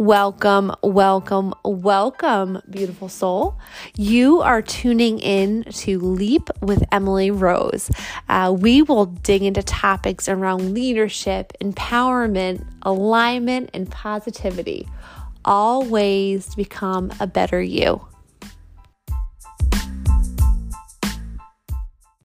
Welcome, welcome, welcome, beautiful soul. You are tuning in to Leap with Emily Rose. Uh, we will dig into topics around leadership, empowerment, alignment, and positivity, all ways to become a better you.